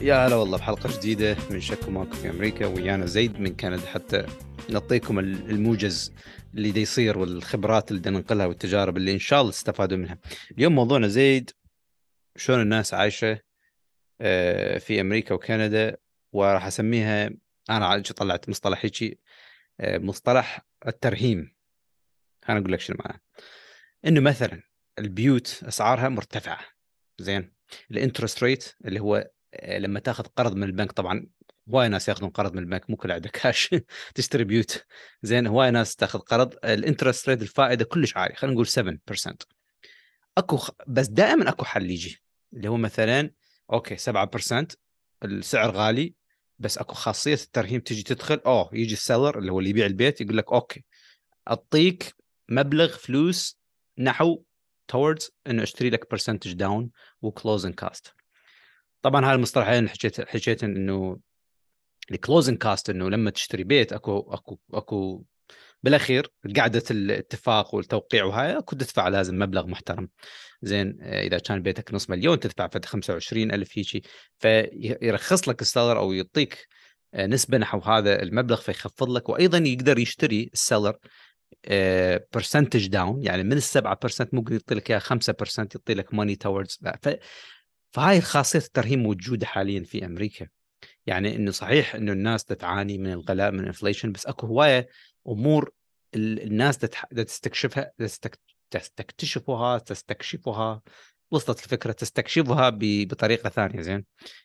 يا هلا والله بحلقة جديدة من شك وماكو في أمريكا ويانا زيد من كندا حتى نعطيكم الموجز اللي دا يصير والخبرات اللي ننقلها والتجارب اللي إن شاء الله تستفادوا منها. اليوم موضوعنا زيد شلون الناس عايشة آه، في أمريكا وكندا وراح أسميها أنا طلعت مصطلح هيجي آه، مصطلح الترهيم. أنا أقول لك شنو معناه. إنه مثلا البيوت أسعارها مرتفعة زين؟ ال interest rate اللي هو لما تاخذ قرض من البنك طبعا هواي ناس ياخذون قرض من البنك مو كل عنده كاش تشتري بيوت زين هواي ناس تاخذ قرض. ال interest rate الفائدة كلش عالي خلينا نقول 7% أكو. بس دائما أكو حل يجي اللي هو مثلا okay 7% السعر غالي بس أكو خاصية الترهيم تجي تدخل أوه يجي ال seller اللي هو اللي يبيع البيت يقول لك okay أعطيك مبلغ فلوس نحو towards إنه أشتري لك percentage down و closing cost طبعا هاي المصطلحين حكيت حكيت إنه ال closing cost إنه لما تشتري بيت اكو اكو أكو بالأخير قعدة الاتفاق والتوقيع وهاي أكو تدفع لازم مبلغ محترم. زين إذا كان بيتك نص مليون تدفع فد 25 ألف هيجي. فيرخص لك ال seller أو يعطيك نسبة نحو هذا المبلغ فيخفض لك وأيضا يقدر يشتري ال seller percentage down يعني من ال 7% ممكن يعطي لك إياها 5% يعطي لك money towards فهاي خاصية الترهيم موجودة حاليا في أمريكا. يعني انه صحيح إنه الناس تتعاني من الغلاء من ال inflation بس أكو هواية أمور الناس تستكشفها تستكتشفها تستكشفها وصلت الفكرة تستكشفها بطريقة ثانية زين؟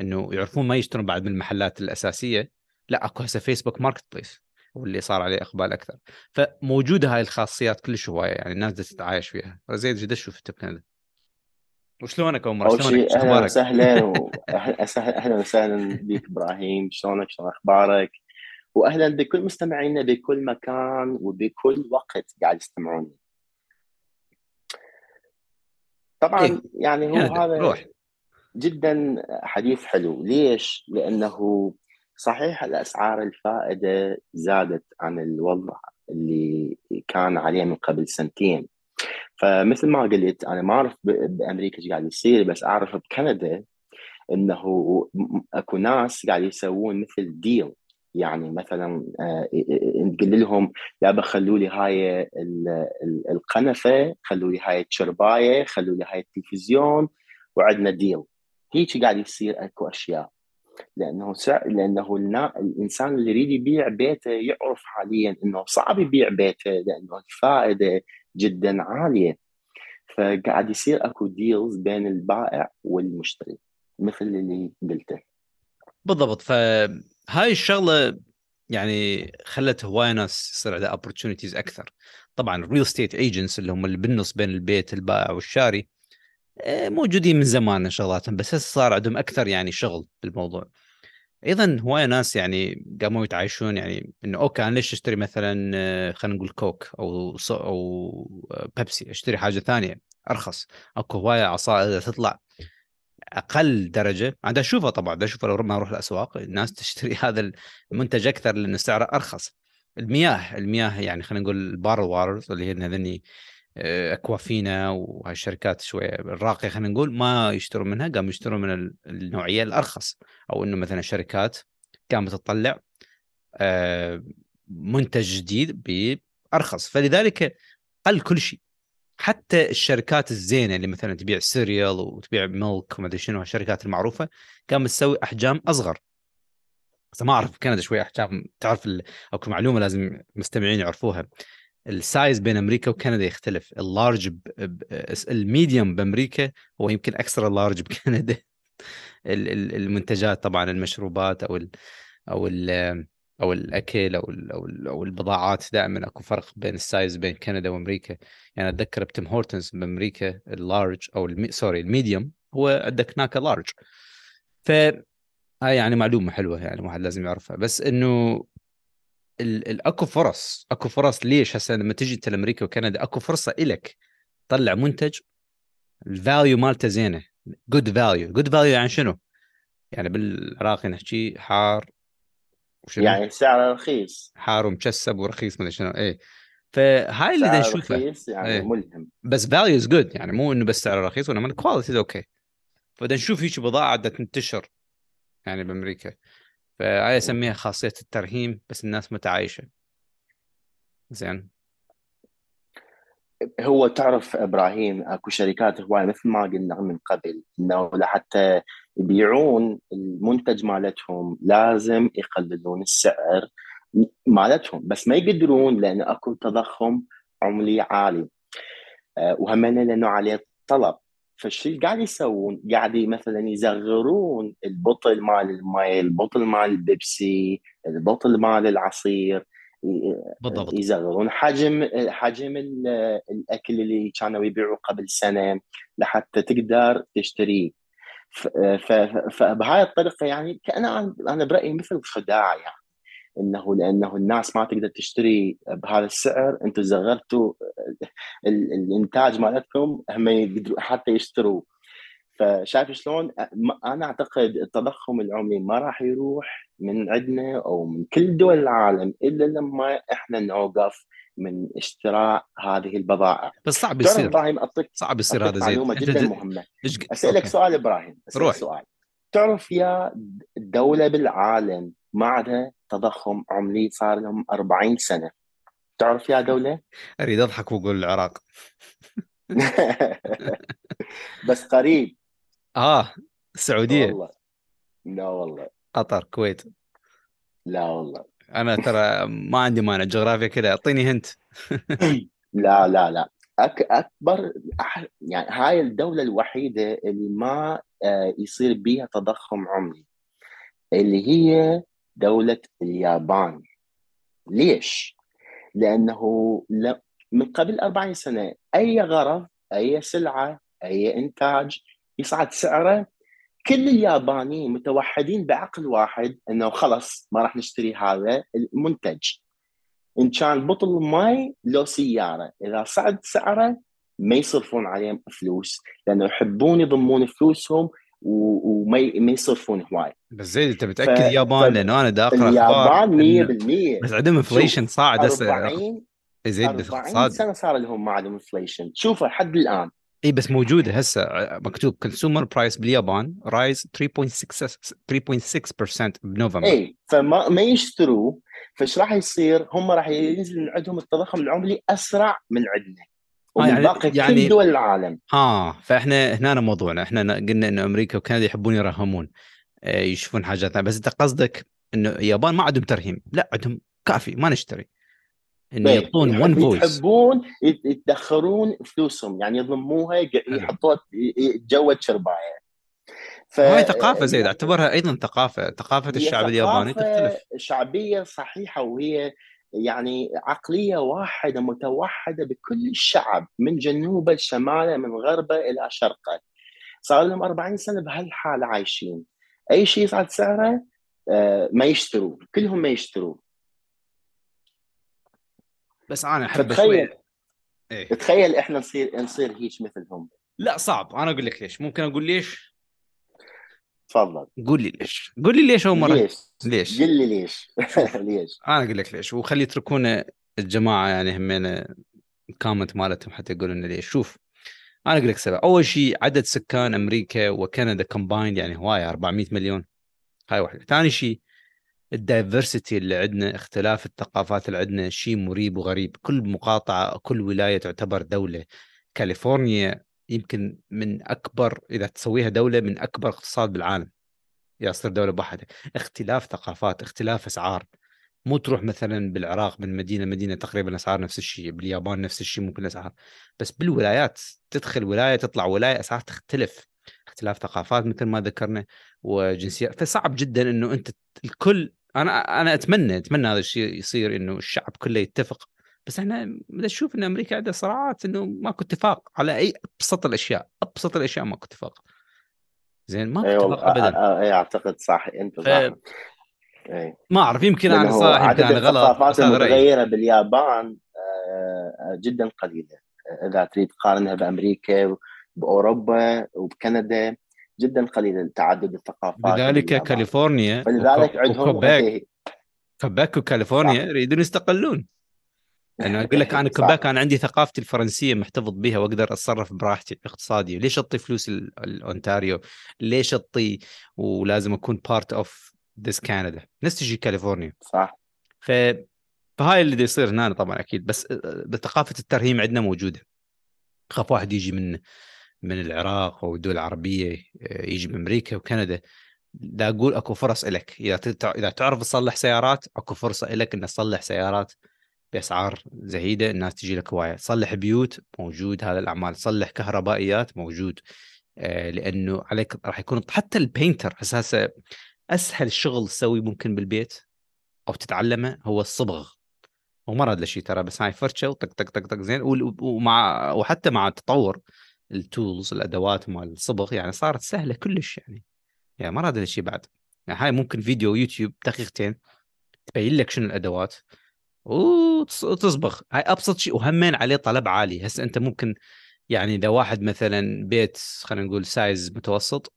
إنه يعرفون ما يشترون بعد من المحلات الأساسية. لا أكو هسه فيسبوك ماركت بليس واللي صار عليه إقبال أكثر. فموجودة هاي الخاصيات كلش هواية يعني الناس تتعايش فيها. زيد جدا شوف بكندا وشلونك عمر؟ أول شيء أهلا وسهلا أهلا وسهلا بك إبراهيم شلونك؟ شلون أخبارك؟ واهلا بكل مستمعينا بكل مكان وبكل وقت قاعد يستمعون طبعا إيه؟ يعني هو هذا روح. جدا حديث حلو ليش؟ لأنه صحيح الأسعار الفائدة زادت عن الوضع اللي كان عليه من قبل سنتين فمثل ما قلت أنا ما أعرف بأمريكا إيش قاعد يصير بس أعرف بكندا إنه أكو ناس قاعد يسوون مثل ديل يعني مثلا تقول لهم يابا خلوا لي هاي القنفة خلوا لي هاي الشرباية خلوا لي هاي التلفزيون وعندنا deal هيك قاعد يصير أكو أشياء. لأنه سع... لأنه الإنسان اللي يريد يبيع بيته يعرف حاليا إنه صعب يبيع بيته لأنه الفائده جدا عالية. فقاعد يصير أكو deals بين البائع والمشتري مثل اللي قلته. بالضبط. فهاي الشغلة يعني خلت هواي ناس يصير عندها opportunities أكثر. طبعا ال real estate agents اللي هم اللي بالنص بين البيت البائع والشاري آه، موجودين من زمان شغلاتهم بس هسه صار عندهم أكثر يعني شغل بالموضوع. أيضا هواية ناس يعني قاموا يتعايشون يعني إنه okay أنا ليش أشتري مثلا آه، خلينا نقول كوك أو أو بيبسي؟ أشتري حاجة ثانية أرخص. أكو هواية عصائر تطلع أقل درجة. أنا أشوفها طبعا أشوفها لو ما أروح الأسواق الناس تشتري هذا المنتج أكثر لأن سعره أرخص. المياه المياه يعني خلينا نقول البار وارز اللي هي هذني آه، أكوافينا وهالشركات شوية الراقية خلينا نقول ما يشترون منها قاموا يشترون من النوعية الأرخص. أو إنه مثلا شركات قامت تطلع آه، منتج جديد بأرخص. فلذلك قل كل شيء. حتى الشركات الزينة اللي مثلا تبيع سيريال وتبيع ميلك وما أدري شنو الشركات المعروفة قامت تسوي أحجام أصغر. ما أعرف كندا شوية أحجام تعرف أو معلومة لازم المستمعين يعرفوها. ال size بين أمريكا وكندا يختلف. ال large ب... ب... ال medium بأمريكا هو يمكن أكثر ال large بكندا. المنتجات طبعا المشروبات أو ال... أو ال... أو الأكل أو ال... أو, ال... أو البضاعات دائما أكو فرق بين ال size بين كندا وأمريكا. يعني أتذكر ب Tim Hortons بأمريكا ال large أو المي... sorry ال medium هو عندك هناك large ف هاي يعني معلومة حلوة يعني واحد لازم يعرفها. بس إنه اكو فرص اكو فرص. ليش هسه لما تجي انت لأمريكا وكندا اكو فرصة إلك طلع منتج ال value مالته زينة good value good value يعني شنو؟ يعني بالعراقي نحكي حار وشنو؟ يعني سعره رخيص. حار ومكسب ورخيص ما شنو. إيه. فهاي اللي بدنا نشوفه رخيص يعني إيه. ملهم. بس value is good يعني مو إنه بس سعره رخيص وانما ال quality okay فبدنا نشوف هيك بضاعة تنتشر يعني بأمريكا. فهاي أسميها خاصية الترهيم بس الناس متعايشة. زين. هو تعرف إبراهيم أكو شركات هواية مثل ما قلنا من قبل إنه لحتى يبيعون المنتج مالتهم لازم يقللون السعر مالتهم بس ما يقدرون لأن أكو تضخم عملي عالي. آه، وهمنا لأنه عليه طلب. فالشيء قاعد يسوون قاعد مثلا يزغرون البطل مال الماء البطل مال البيبسي البطل مال العصير بالضبط. يصغرون حجم حجم الأكل اللي كانوا يبيعوا قبل سنة لحتى تقدر تشتريه. فبهاي الطريقة يعني كأن أنا برأيي مثل خداع يعني. إنه لأنه الناس ما تقدر تشتري بهذا السعر. أنتم صغرتوا الإنتاج مالتكم هم يقدروا حتى يشتروا. فشايف شلون؟ أنا أعتقد التضخم العمري ما راح يروح من عندنا أو من كل دول العالم إلا لما إحنا نوقف من اشتراء هذه البضائع. بس صعب يصير. إبراهيم أعطيك صعب يصير هذا زين معلومة جدا مهمة. أسألك أوكي. سؤال إبراهيم أسألك روح. سؤال. تعرف يا دوله بالعالم ما عندها تضخم عمري صار لهم 40 سنة. تعرف يا دولة؟ أريد أضحك وأقول العراق. بس قريب. آه السعودية. والله. لا والله. قطر كويت. لا والله. أنا ترى ما عندي مانع جغرافيا كذا أعطيني هنت. لا لا لا. أك أكبر يعني هاي الدولة الوحيدة اللي ما آه، يصير بها تضخم عمري اللي هي دولة اليابان. ليش؟ لأنه من قبل 40 سنة أي غرض أي سلعة أي إنتاج يصعد سعره كل اليابانيين متوحدين بعقل واحد إنه خلص ما راح نشتري هذا المنتج. إن كان بطل ماي لو سيارة. إذا صعد سعره ما يصرفون عليه فلوس لأنه يحبون يضمون فلوسهم وما ما يصرفون هواي. بس زين انت متأكد اليابان؟ لأنه أنا دا اقرا اليابان 100% بس عندهم inflation صاعد هسه. 40 زين 40 سنة صار لهم ما عندهم inflation شوفوا لحد الآن. اي بس موجودة هسه. مكتوب consumer price باليابان rise 3.6 3.6% بنوفمبر. اي فما ما يشتروا. فايش راح يصير؟ هم راح ينزل من عندهم التضخم العمري أسرع من عندنا. ومن آه يعني باقي يعني كل دول العالم. آه فإحنا هنا موضوعنا. إحنا قلنا إنه أمريكا وكندا يحبون يرهمون آه يشوفون حاجاتنا بس أنت قصدك إنه اليابان ما عندهم ترهيم. لا عندهم كافي ما نشتري. إنه يعطون one voice يحبون يدخرون فلوسهم يعني يضموها يحطوها جوة شربايه ف... هاي ثقافة زيد اعتبرها أيضا ثقافة ثقافة الشعب الياباني تختلف. شعبية صحيحة وهي يعني عقلية واحدة متوحدة بكل الشعب من جنوبة لشمالة من غربة إلى شرقة. صار لهم 40 سنة بهالحال عايشين. أي شيء يصعد سعره آه، ما يشتروا كلهم ما يشتروا. بس أنا أحب تخيل إيه؟ تخيل إحنا نصير نصير هيك مثلهم. لا صعب. أنا أقول لك ليش. ممكن أقول ليش؟ تفضل. قول لي ليش. قول لي ليش أول مرة. ليش؟ ليش؟ قل لي ليش. ليش؟ أنا أقول لك ليش. وخلي يتركون الجماعة يعني همين ال comment مالتهم حتى يقولون ليش. شوف أنا أقول لك سبب. أول شيء عدد سكان أمريكا وكندا combined يعني هواية 400 مليون. هاي واحدة. ثاني شيء ال diversity اللي عندنا اختلاف الثقافات اللي عندنا شيء مريب وغريب. كل مقاطعة كل ولاية تعتبر دولة. كاليفورنيا يمكن من أكبر إذا تسويها دولة من أكبر اقتصاد بالعالم. يا تصير دولة بوحدها. اختلاف ثقافات اختلاف أسعار. مو تروح مثلا بالعراق من مدينة مدينه تقريبا أسعار نفس الشيء باليابان نفس الشيء ممكن الاسعار بس بالولايات تدخل ولاية تطلع ولاية أسعار تختلف. اختلاف ثقافات مثل ما ذكرنا وجنسيات. فصعب جدا إنه أنت الكل أنا أنا أتمنى أتمنى هذا الشيء يصير إنه الشعب كله يتفق. بس إحنا نشوف إن أمريكا عندها صراعات إنه ماكو اتفاق على أي أبسط الأشياء أبسط الأشياء ماكو اتفاق. زين ماكو أيوة اتفاق ابدا. اي أعتقد صح انت صح ف... أي. ما أعرف يمكن أنا صح يمكن أنا غلط الثقافات المتغيرة باليابان آه، جدا قليلة. إذا تريد تقارنها بأمريكا بأوروبا وبكندا جدا قليل تعدد الثقافات لذلك كاليفورنيا فلذلك عندهم كيبيك كيبيك وكاليفورنيا يريدون يستقلون. أنا أقول لك أنا كيبيك أنا عندي ثقافتي الفرنسية محتفظ بها وأقدر أتصرف براحتي. اقتصادي ليش اعطي فلوس لاونتاريو ليش اعطي ولازم أكون part of this كندا نفس شيء كاليفورنيا. صح. ف فهاي اللي يصير هنا طبعا أكيد. بس بثقافة الترهيم عندنا موجودة. خاف واحد يجي من من العراق أو الدول العربية يجي من أمريكا وكندا لا أقول أكو فرص لك إذا إذا تعرف تصلح سيارات أكو فرصة لك إنك تصلح سيارات. بأسعار زهيدة الناس تجي لك هواية. تصلح بيوت موجود هذا الأعمال. تصلح كهربائيات موجود. آه لأنه عليك راح يكون حتى ال painter أساسا أسهل شغل تسويه ممكن بالبيت أو تتعلمه هو الصبغ. ومرة هذا الشيء ترى بس هاي فرشة وطق طق طق طق زين. ومع وحتى مع تطور ال tools الأدوات مال الصبغ يعني صارت سهلة كلش يعني. يعني ما هذا الشيء بعد. يعني هاي ممكن فيديو يوتيوب دقيقتين تبين لك شنو الأدوات. وتصبغ. هاي أبسط شيء وهمين عليه طلب عالي. هسه أنت ممكن يعني إذا واحد مثلا بيت خلينا نقول size متوسط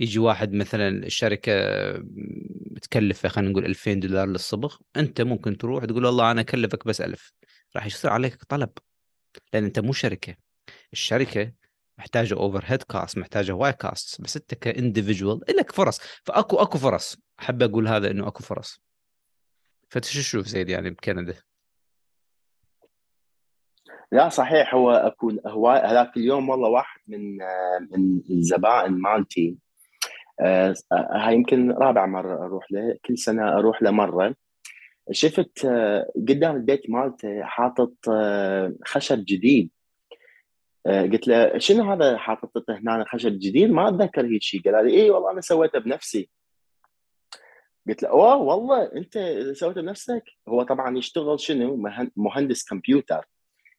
يجي واحد مثلا الشركة متكلفة خلينا نقول 2000 دولار للصبغ أنت ممكن تروح تقول والله أنا أكلفك بس 1000 راح يصير عليك طلب. لأن أنت مو شركة. الشركة محتاجة overhead cost محتاجة wage cost بس أنت ك individual لك فرص. فأكو أكو فرص. أحب أقول هذا إنه أكو فرص. فانت شو تشوف زيد يعني بكندا؟ لا صحيح هو أكون هو هذاك اليوم والله واحد من من الزبائن مالتي آه، هاي يمكن رابع مرة أروح له كل سنة أروح له مرة. شفت آه، قدام البيت مالته حاطط آه، خشب جديد. قلت له شنو هذا حاطط هنا خشب جديد؟ ما أتذكر هيك شيء قال لي اي والله أنا سويته بنفسي. قلت له اوه والله أنت سويته بنفسك هو طبعا يشتغل شنو؟ مهندس كمبيوتر.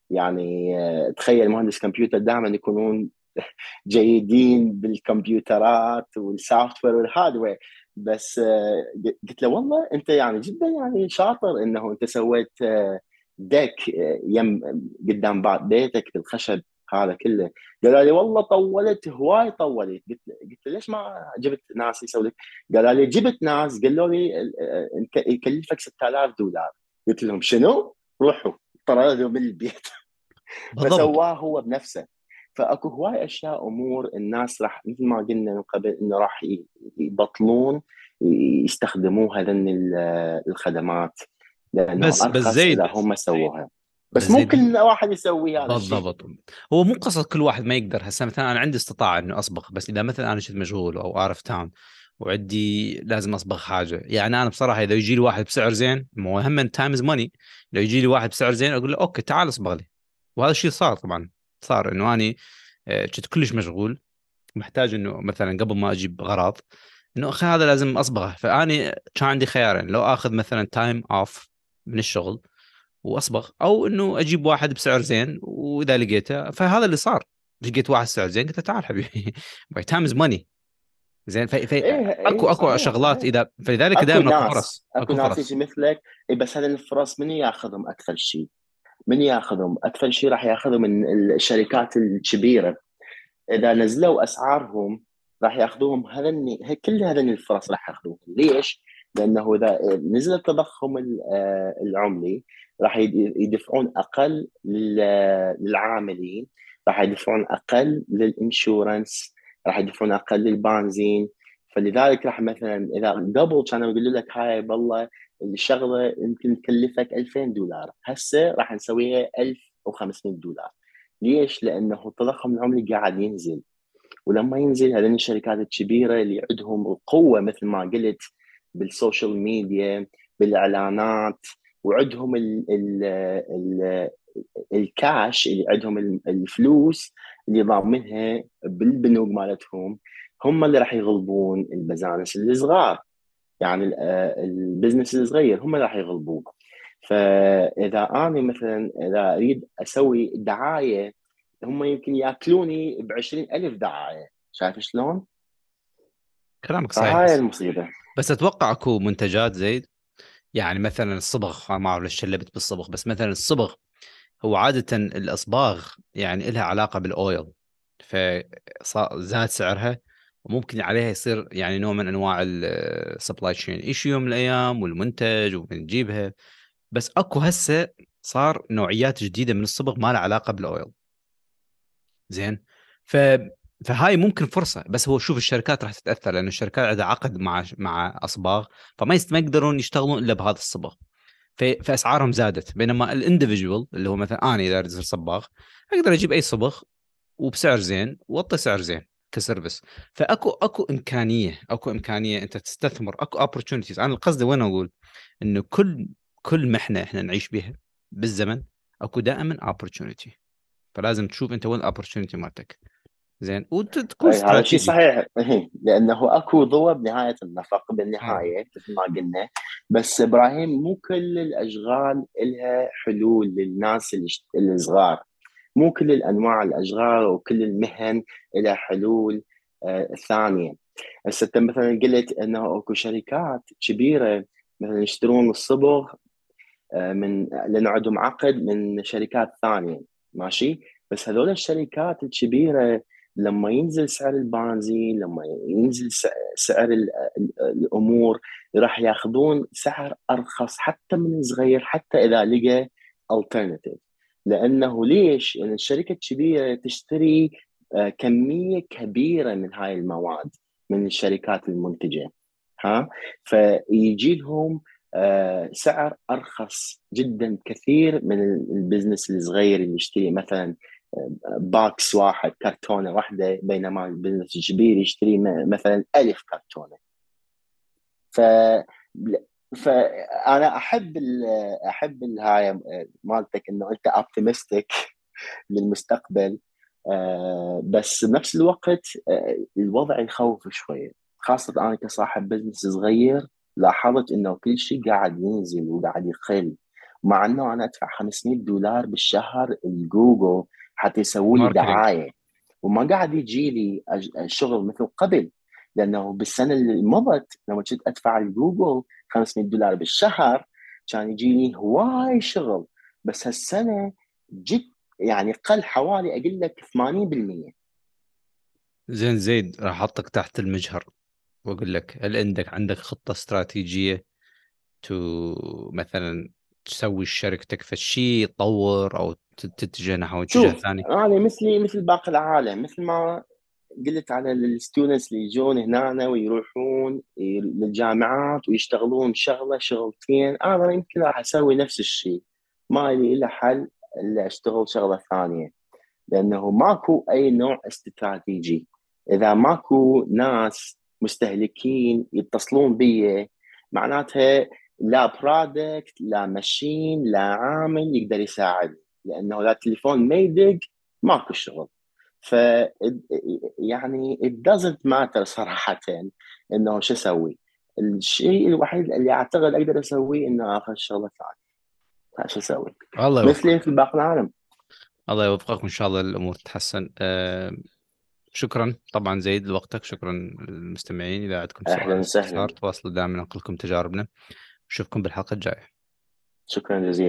يعني تخيل مهندس كمبيوتر دائما يكونون جيدين بالكمبيوترات وال software وال hardware. بس قلت له والله أنت يعني جدا يعني شاطر إنه أنت سويت deck يم قدام بيتك بالخشب هذا كله. قال لي والله طولت هواي طولت. قلت قلت ليش ما جبت ناس يسوي لك؟ قال لي جبت ناس. قالوا لي يكلفك 6000 دولار. قلت لهم شنو؟ روحوا. طردوا من البيت. فسواه هو بنفسه. فأكو هواي أشياء أمور الناس راح مثل ما قلنا من قبل إنه راح يبطلون يستخدموها لأن الخدمات. لأنه بس بس زيد هم سووها. بس مو كل واحد يسوي هذا بالضبط. هو مو قصه كل واحد ما يقدر. هسه مثلا أنا عندي استطاعة انه أصبغ بس إذا مثلا أنا شفت مشغول أو اعرف تاون وعندي لازم أصبغ حاجة. يعني أنا بصراحة إذا يجي لي واحد بسعر زين مو هم time is money لو يجي لي واحد بسعر زين أقول له okay تعال اصبغ لي. وهذا الشيء صار طبعا. صار إنه اني آه، كنت كلش مشغول. محتاج إنه مثلا قبل ما أجيب غراض إنه أخي هذا لازم أصبغه. فاني كان عندي خيارين. لو آخذ مثلا time off من الشغل وأصبغ أو إنه أجيب واحد بسعر زين وإذا لقيته فهذا اللي صار لقيت واحد سعر زين قلت له تعال حبيبي buy time is money زين في, في إيه اكو أكو صحيح. شغلات اذا فلذلك دائما أكو فرص أكو, ناس يجي مثلك بس هذه الفرص من ياخذهم أكثر شيء؟ من ياخذهم؟ أكثر شيء راح ياخذهم من الشركات الكبيرة إذا نزلوا أسعارهم راح ياخذوهم هذا كل هذه الفرص راح ياخذوهم ليش؟ لأنه إذا نزل التضخم آه، العملي راح يدفعون أقل للعاملين راح يدفعون أقل للإنشورنس راح يدفعون أقل للبنزين. فلذلك راح مثلا إذا قبل كانوا يقولوا لك هاي والله الشغلة يمكن تكلفك 2000 دولار هسه راح نسويها 1500 دولار. ليش؟ لأنه التضخم العملي قاعد ينزل. ولما ينزل هذين الشركات الكبيرة اللي عندهم القوة مثل ما قلت بال social media بالإعلانات وعندهم ال ال ال الكاش اللي عندهم الفلوس اللي ضامنها بالبنوك مالتهم هم اللي راح يغلبون ال businesses الصغار. يعني ال business الصغير هم اللي راح يغلبون فإذا أنا مثلا إذا أريد أسوي دعاية هم يمكن يأكلوني ب ألف دعاية. شايف شلون؟ كلامك صحيح هاي المصيبة. بس أتوقع أكو منتجات زيد يعني مثلا الصبغ ما أعرف ليش شلبت بالصبغ بس مثلا الصبغ هو عادة الأصباغ يعني لها علاقة بال oil فزاد سعرها وممكن عليها يصير يعني نوع من أنواع ال supply chain issue يوم من الأيام والمنتج وبنجيبها بس أكو هسه صار نوعيات جديدة من الصبغ ما لها علاقة بال oil. زين؟ ف فهاي ممكن فرصة بس هو شوف الشركات راح تتأثر لأن الشركات عندها عقد مع مع أصباغ فما ما يقدرون يشتغلون إلا بهذا الصبغ. فأسعارهم زادت بينما ال individual اللي هو مثلا أنا إذا اريد صباغ أقدر أجيب أي صبغ وبسعر زين وأعطي سعر زين ك service. فأكو أكو إمكانية أكو إمكانية أنت تستثمر أكو opportunities أنا القصد وين أقول؟ إنه كل كل محنة إحنا نعيش بها بالزمن أكو دائما opportunity فلازم تشوف أنت وين ال opportunity مالتك. زين. وتكون هذا شيء صحيح. لأنه أكو ضوء بنهاية النفق بالنهاية مثل ما قلنا. بس إبراهيم مو كل الأشغال لها حلول للناس الصغار. مو كل الأنواع الأشغال وكل المهن لها حلول آه ثانية. هسه أنت مثلا قلت إنه أكو شركات كبيرة مثلا يشترون الصبغ آه من لأنه عندهم عقد من شركات ثانية. ماشي؟ بس هذول الشركات الكبيرة لما ينزل سعر البنزين لما ينزل سعر الأمور راح ياخذون سعر أرخص حتى من صغير حتى إذا لقى الترناتيف لأنه ليش؟ لأن يعني الشركة الكبيرة تشتري آه، كمية كبيرة من هاي المواد من الشركات المنتجة ها فيجي لهم آه، سعر أرخص جدا كثير من ال business الصغير اللي يشتري مثلا box واحد كرتونة واحدة بينما ال business الكبير يشتري مثلا ألف كرتونة. ف فانا أحب ال أحب الهاي مالتك إنه أنت optimistic للمستقبل آه، بس بنفس الوقت آه، الوضع يخوف شوية خاصة أنا كصاحب business صغير لاحظت إنه كل شيء قاعد ينزل وقاعد يقل. مع إنه أنا أدفع 500 دولار بالشهر الجوجل حتى يسوي لي دعاية. وما قاعد يجي لي الشغل مثل قبل لأنه بالسنة اللي مضت لما كنت أدفع لجوجل 500 دولار بالشهر كان يجيني هواي شغل. بس هالسنة جد يعني قل حوالي أقول لك 80% زين زيد راح أحطك تحت المجهر وأقول لك هل عندك عندك خطة استراتيجية to مثلا تسوي شركتك في شيء تطور أو تتجه نحو اتجاه ثاني؟ أنا مثلي مثل باقي العالم مثل ما قلت على ال students اللي يجون هنا ويروحون للجامعات ويشتغلون شغلة شغلتين أنا يمكن راح أسوي نفس الشيء. ما لي إلا حل إلا أشتغل شغلة ثانية. لأنه ماكو أي نوع استراتيجي. إذا ماكو ناس مستهلكين يتصلون بي معناتها لا product لا machine لا عامل يقدر يساعد. لأنه لا تليفون ما يدق ماكو شغل. ف يعني it doesn't matter صراحة إنه شو أسوي. الشيء الوحيد اللي أعتقد أقدر أسويه إنه اخذ شغلة ثانية شو أسوي؟ الله مثلي في باقي العالم. الله يوفقك وإن شاء الله الأمور تتحسن. أه شكرا طبعا زيد لوقتك. شكرا للمستمعين. إذا عندكم سؤال أهلا وسهلا. تواصلوا دائما. ننقل لكم تجاربنا. نشوفكم بالحلقة الجاية. شكرا جزيلا.